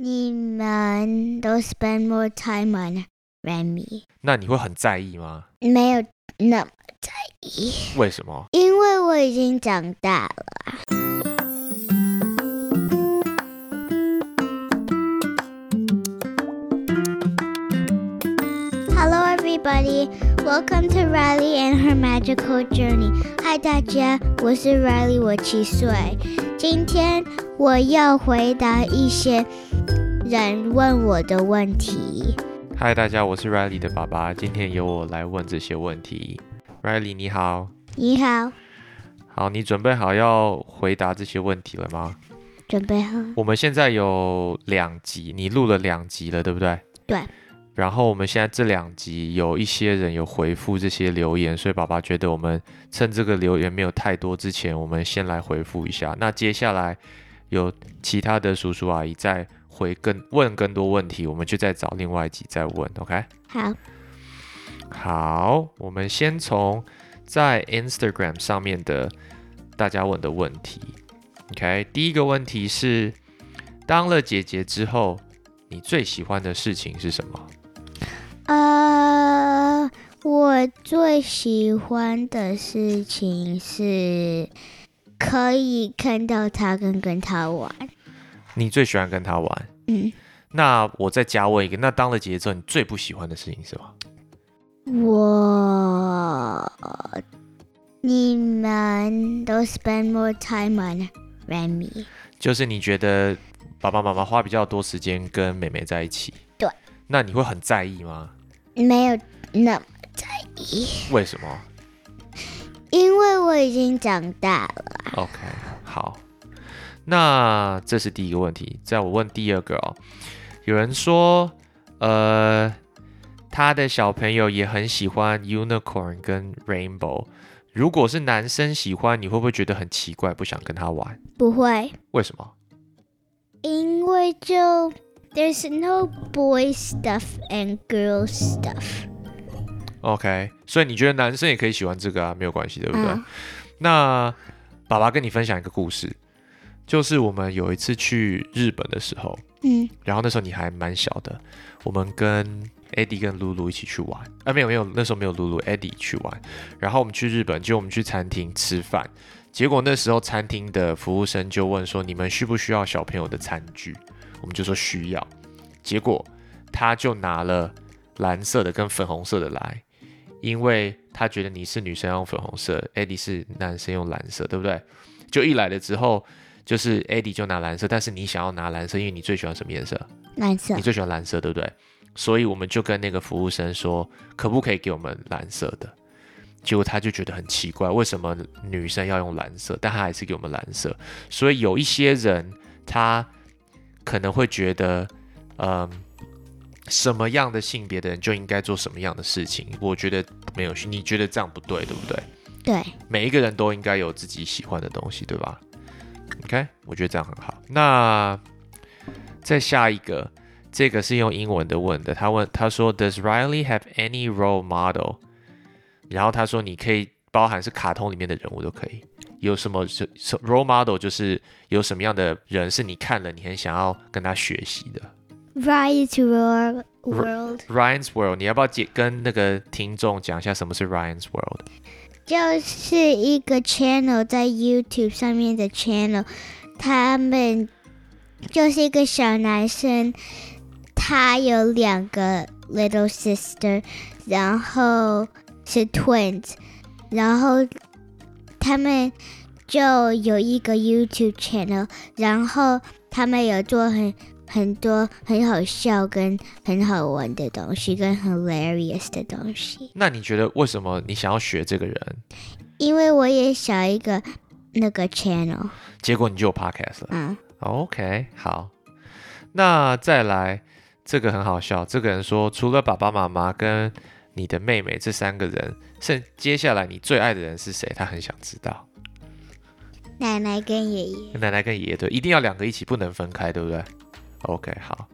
你们都 spend more time on Remy，那你会很在意吗？没有那么在意。为什么？因为我已经长大了。Hello everybody, welcome to Riley and her magical journey. Hi 大家，我是 Riley，我七岁。今天我要回答一些。 人问我的问题。嗨，大家，我是 Riley 的爸爸。今天由我来问这些问题。Riley，你好。你好。好，你准备好要回答这些问题了吗？准备好。我们现在有两集，你录了两集了，对不对？对。然后我们现在这两集有一些人有回复这些留言，所以爸爸觉得我们趁这个留言没有太多之前，我们先来回复一下。那接下来有其他的叔叔阿姨在。会更问更多问题，我们就再找另外一集再问，OK？好，好，我们先从在 Instagram 上面的大家问的问题，OK？第一个问题是，当了姐姐之后，你最喜欢的事情是什么？呃，我最喜欢的事情是可以看到他跟跟他玩。你最喜欢跟他玩，嗯，那我再加问一个，那当了姐姐之后，你最不喜欢的事情是什么？我，你们都 spend more time on Remy，就是你觉得爸爸妈妈花比较多时间跟妹妹在一起，对，那你会很在意吗？没有那么在意。为什么？因为我已经长大了。OK，好。那这是第一个问题，在我问第二个哦。有人说，呃，他的小朋友也很喜欢 Unicorn 跟 Rainbow。如果是男生喜欢，你会不会觉得很奇怪，不想跟他玩？不会。为什么？因为就 There's no boy stuff and girl stuff。OK，所以你觉得男生也可以喜欢这个啊，没有关系，对不对？嗯。那爸爸跟你分享一个故事。就是我们有一次去日本的时候，嗯，然后那时候你还蛮小的，我们跟 Eddie 跟露露一起去玩，啊，没有没有，那时候没有露露，Eddie 去玩，然后我们去日本，就我们去餐厅吃饭，结果那时候餐厅的服务生就问说，你们需不需要小朋友的餐具？我们就说需要，结果他就拿了蓝色的跟粉红色的来，因为他觉得你是女生用粉红色，Eddie 是男生用蓝色，对不对？就一来了之后。就是 Eddie 就拿蓝色，但是你想要拿蓝色，因为你最喜欢什么颜色？蓝色。你最喜欢蓝色，对不对？所以我们就跟那个服务生说，可不可以给我们蓝色的？结果他就觉得很奇怪，为什么女生要用蓝色？但他还是给我们蓝色。所以有一些人他可能会觉得，嗯，什么样的性别的人就应该做什么样的事情。我觉得没有，你觉得这样不对，对不对？对。每一个人都应该有自己喜欢的东西，对吧？OK，我觉得这样很好。那再下一个，这个是用英文的问的。他问他说，Does Riley have any role model？然后他说，你可以包含是卡通里面的人物都可以。有什么是 role model？就是有什么样的人是你看了你很想要跟他学习的？Ryan's World。Ryan's World，你要不要解跟那个听众讲一下什么是 Ryan's World？就是一个 channel 在 YouTube 上面的 channel，他们就是一个小男生，他有两个 little sister，然后是 twins，然后他们就有一个 YouTube channel，然后他们有做很。很多很好笑跟很好玩的东西，跟 hilarious 的东西。那你觉得为什么你想要学这个人？因为我也想一个那个 channel。结果你就有 podcast 了。嗯。OK，好。那再来，这个很好笑。这个人说，除了爸爸妈妈跟你的妹妹这三个人，剩接下来你最爱的人是谁？他很想知道。奶奶跟爷爷。奶奶跟爷爷，对，一定要两个一起，不能分开，对不对？OK，好，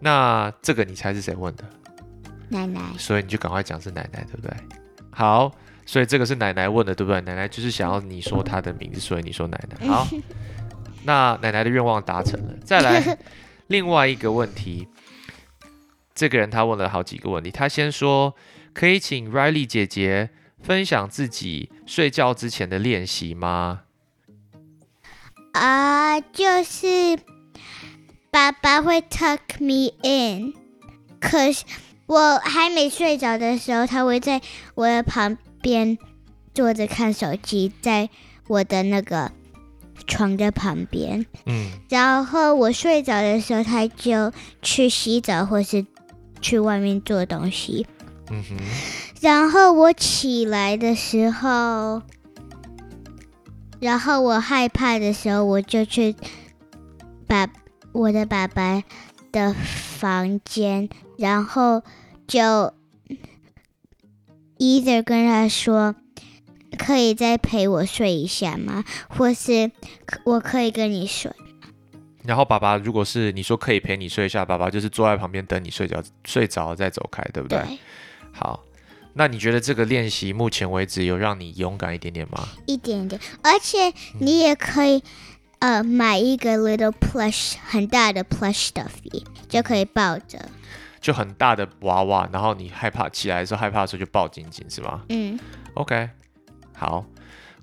那这个你猜是谁问的？奶奶。所以你就赶快讲是奶奶，对不对？好，所以这个是奶奶问的，对不对？奶奶就是想要你说她的名字，所以你说奶奶。好，那奶奶的愿望达成了。再来，另外一个问题，这个人他问了好几个问题。他先说，可以请 Riley 姐姐分享自己睡觉之前的练习吗？啊，uh, 就是爸爸会 tuck me in，可是我还没睡着的时候，他会在我的旁边坐着看手机，在我的那个。床的旁边，嗯，然后我睡着的时候，他就去洗澡或是去外面做东西，嗯哼，然后我起来的时候，然后我害怕的时候，我就去把我的爸爸的房间，然后就 either 跟他说。可以再陪我睡一下吗？或是我可以跟你睡？然后爸爸，如果是你说可以陪你睡一下，爸爸就是坐在旁边等你睡着，睡着了再走开，对不对？对。好，那你觉得这个练习目前为止有让你勇敢一点点吗？一点点，而且你也可以、嗯、呃买一个 little plush 很大的 plush stuffy 就可以抱着，就很大的娃娃，然后你害怕起来的时候害怕的时候就抱紧紧是吗？嗯。OK。好，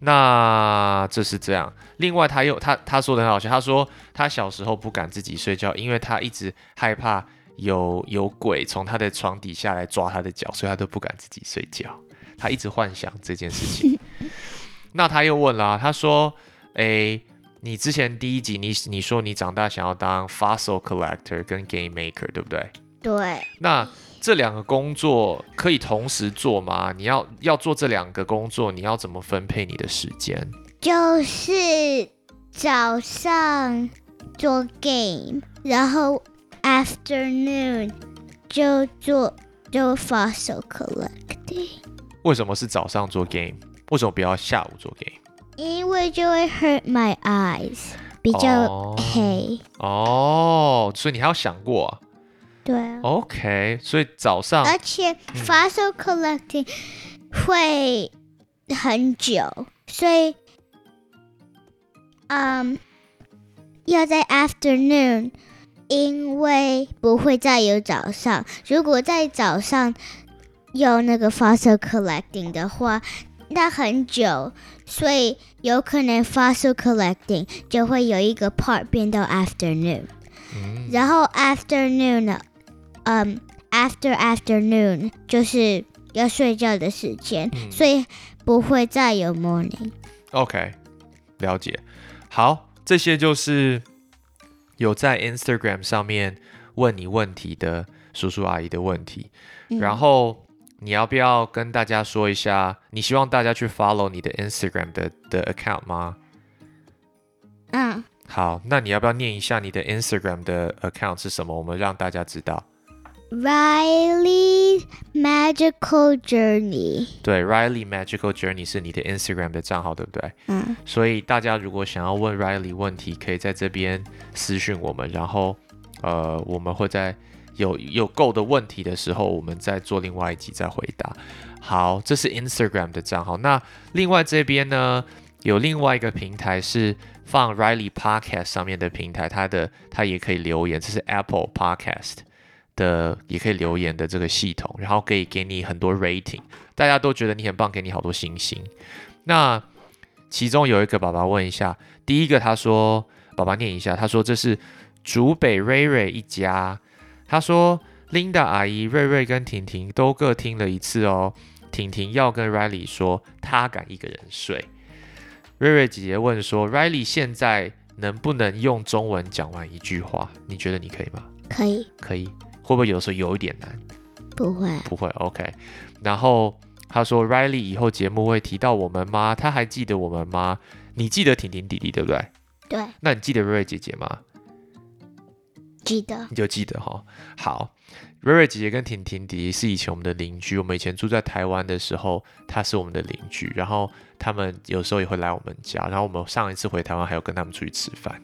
那这是这样。另外，他又他他说的很好笑，他说他小时候不敢自己睡觉，因为他一直害怕有有鬼从他的床底下来抓他的脚，所以他都不敢自己睡觉。他一直幻想这件事情。那他又问了啊，他说：“诶，你之前第一集你你说你长大想要当 fossil collector 跟 game maker，对不对？”对。那这两个工作可以同时做吗？你要要做这两个工作，你要怎么分配你的时间？就是早上做 game，然后 afternoon 就做就 fossil collecting。为什么是早上做 game？为什么不要下午做 game？因为就会 hurt my eyes，比较黑。哦，oh, 所以你还要想过啊。对，OK，所以早上，而且 fossil collecting 会很久，嗯、所以，嗯，要在 afternoon，因为不会再有早上。如果在早上有那个 fossil collecting 的话， 那很久，所以有可能 fossil collecting 就会有一个 part 变到 afternoon，、嗯、然后 afternoon 呢？嗯、um,，after afternoon 就是要睡觉的时间，嗯、所以不会再有 morning。OK，了解。好，这些就是有在 Instagram 上面问你问题的叔叔阿姨的问题。嗯、然后你要不要跟大家说一下，你希望大家去 follow 你的 Instagram 的的 account 吗？嗯。好，那你要不要念一下你的 Instagram 的 account 是什么？我们让大家知道。Riley Magical Journey，对，Riley Magical Journey 是你的 Instagram 的账号，对不对？嗯。所以大家如果想要问 Riley 问题，可以在这边私讯我们，然后呃，我们会在有有够的问题的时候，我们再做另外一集再回答。好，这是 Instagram 的账号。那另外这边呢，有另外一个平台是放 Riley Podcast 上面的平台，它的它也可以留言，这是 Apple Podcast。的也可以留言的这个系统，然后可以给你很多 rating，大家都觉得你很棒，给你好多星星。那其中有一个爸爸问一下，第一个他说，爸爸念一下，他说这是竹北瑞瑞一家，他说 Linda 阿姨、瑞瑞跟婷婷都各听了一次哦，婷婷要跟 Riley 说，她敢一个人睡。瑞瑞姐姐问说，Riley 现在能不能用中文讲完一句话？你觉得你可以吗？可以，可以。会不会有时候有一点难？不会，不会。OK。然后他说：“Riley 以后节目会提到我们吗？他还记得我们吗？你记得婷婷弟弟对不对？对。那你记得瑞瑞姐姐吗？记得。你就记得哈。好，瑞瑞姐姐跟婷婷弟弟是以前我们的邻居。我们以前住在台湾的时候，他是我们的邻居。然后他们有时候也会来我们家。然后我们上一次回台湾还有跟他们出去吃饭。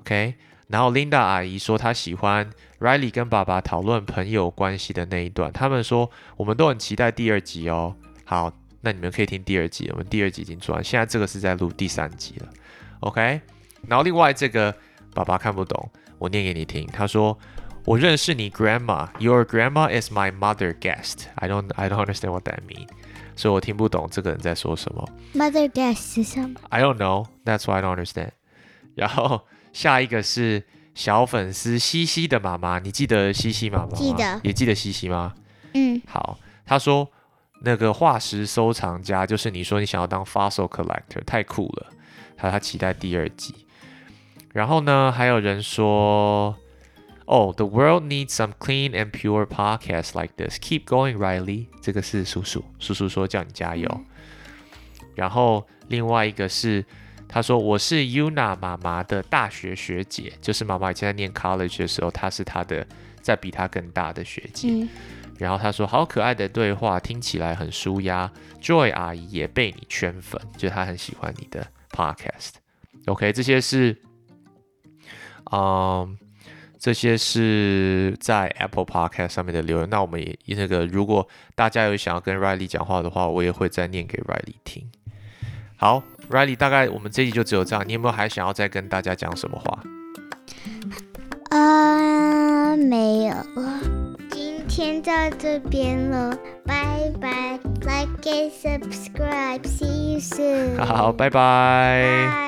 OK。然后 Linda 阿姨说她喜欢。” Riley 跟爸爸讨论朋友关系的那一段，他们说我们都很期待第二集哦。好，那你们可以听第二集，我们第二集已经做完，现在这个是在录第三集了。OK，然后另外这个爸爸看不懂，我念给你听。他说：“我认识你 grandma. Your grandma is my mother guest. I don't I don't understand what that means. 所以我听不懂这个人在说什么。Mother guest 是什么？I don't know. That's why I don't understand. 然后下一个是小粉丝西西的妈妈，你记得西西妈妈吗？记得。也记得西西吗？嗯。好，他说那个化石收藏家就是你说你想要当 fossil collector，太酷了。他他期待第二季。然后呢，还有人说。哦、oh，The world needs some clean and pure podcasts like this. Keep going, Riley. 这个是叔叔，叔叔说叫你加油。嗯、然后另外一个是，他说我是 Yuna 妈妈的大学学姐，就是妈妈以前在念 college 的时候，她是她的在比她更大的学姐。嗯、然后他说好可爱的对话，听起来很舒压。Joy 阿姨也被你圈粉，就她很喜欢你的 podcast。OK，这些是，嗯。这些是在 Apple Podcast 上面的留言。那我们也那个，如果大家有想要跟 Riley 讲话的话，我也会再念给 Riley 听。好，Riley，大概我们这集就只有这样。你有没有还想要再跟大家讲什么话？啊，没有了。今天到这边了，拜拜。Like and subscribe，see you soon。好，拜拜。